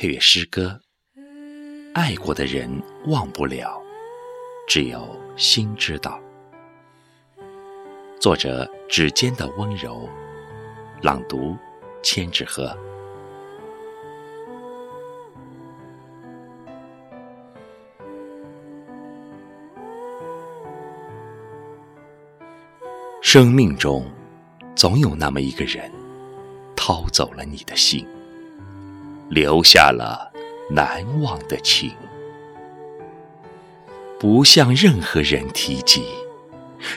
配乐诗歌，爱过的人忘不了，只有心知道。作者：指尖的温柔，朗读：千纸鹤。生命中，总有那么一个人，掏走了你的心，留下了难忘的情，不向任何人提及，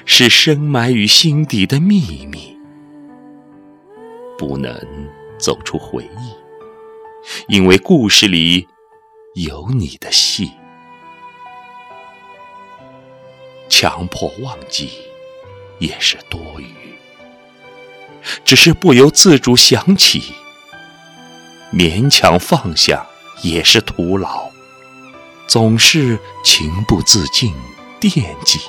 是深埋于心底的秘密，不能走出回忆，因为故事里有你的戏，强迫忘记。也是多余，只是不由自主想起，勉强放下也是徒劳，总是情不自禁惦记，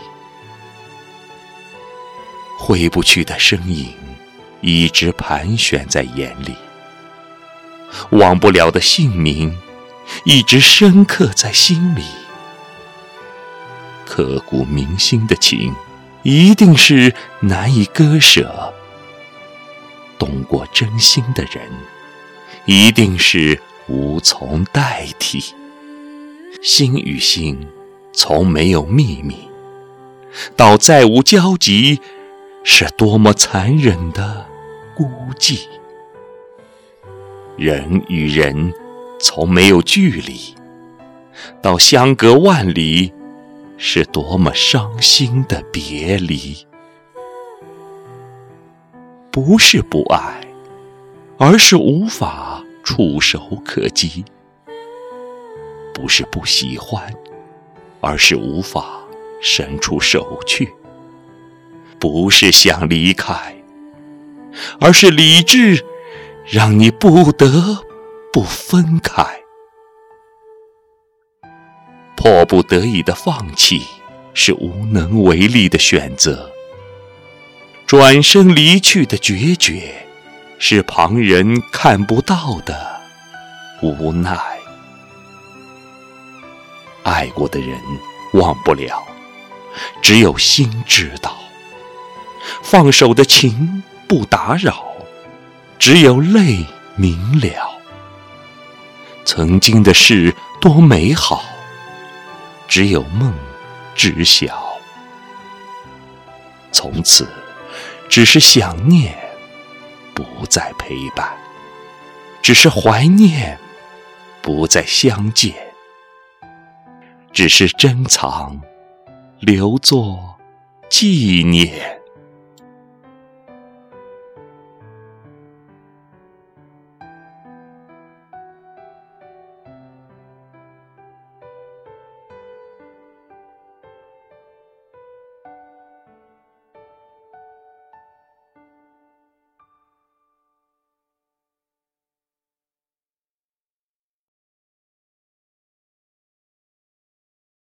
挥不去的身影一直盘旋在眼里，忘不了的姓名一直深刻在心里，刻骨铭心的情。一定是难以割舍，懂过真心的人，一定是无从代替。心与心从没有秘密，到再无交集，是多么残忍的孤寂。人与人从没有距离，到相隔万里。是多么伤心的别离！不是不爱，而是无法触手可及；不是不喜欢，而是无法伸出手去；不是想离开，而是理智让你不得不分开。迫不得已的放弃，是无能为力的选择；转身离去的决绝，是旁人看不到的无奈。爱过的人忘不了，只有心知道；放手的情不打扰，只有泪明了。曾经的事多美好。只有梦知晓，从此只是想念，不再陪伴；只是怀念，不再相见；只是珍藏，留作纪念。